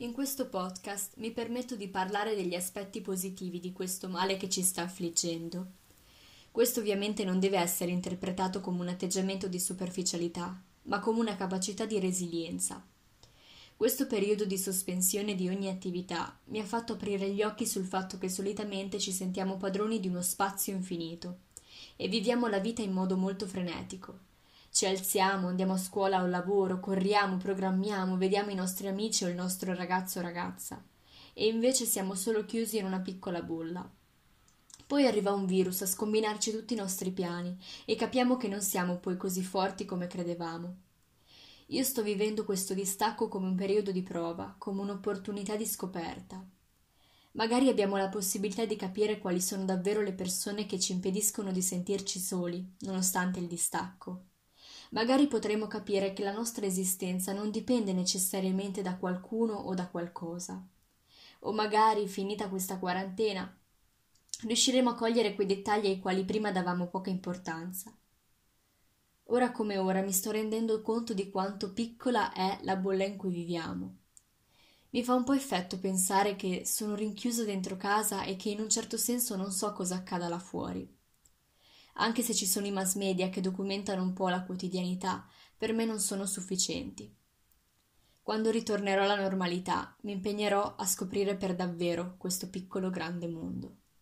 In questo podcast mi permetto di parlare degli aspetti positivi di questo male che ci sta affliggendo. Questo ovviamente non deve essere interpretato come un atteggiamento di superficialità, ma come una capacità di resilienza. Questo periodo di sospensione di ogni attività mi ha fatto aprire gli occhi sul fatto che solitamente ci sentiamo padroni di uno spazio infinito e viviamo la vita in modo molto frenetico ci alziamo, andiamo a scuola o lavoro, corriamo, programmiamo, vediamo i nostri amici o il nostro ragazzo o ragazza. E invece siamo solo chiusi in una piccola bolla. Poi arriva un virus a scombinarci tutti i nostri piani e capiamo che non siamo poi così forti come credevamo. Io sto vivendo questo distacco come un periodo di prova, come un'opportunità di scoperta. Magari abbiamo la possibilità di capire quali sono davvero le persone che ci impediscono di sentirci soli, nonostante il distacco magari potremo capire che la nostra esistenza non dipende necessariamente da qualcuno o da qualcosa. O magari, finita questa quarantena, riusciremo a cogliere quei dettagli ai quali prima davamo poca importanza. Ora come ora mi sto rendendo conto di quanto piccola è la bolla in cui viviamo. Mi fa un po' effetto pensare che sono rinchiuso dentro casa e che in un certo senso non so cosa accada là fuori anche se ci sono i mass media che documentano un po' la quotidianità, per me non sono sufficienti. Quando ritornerò alla normalità, mi impegnerò a scoprire per davvero questo piccolo grande mondo.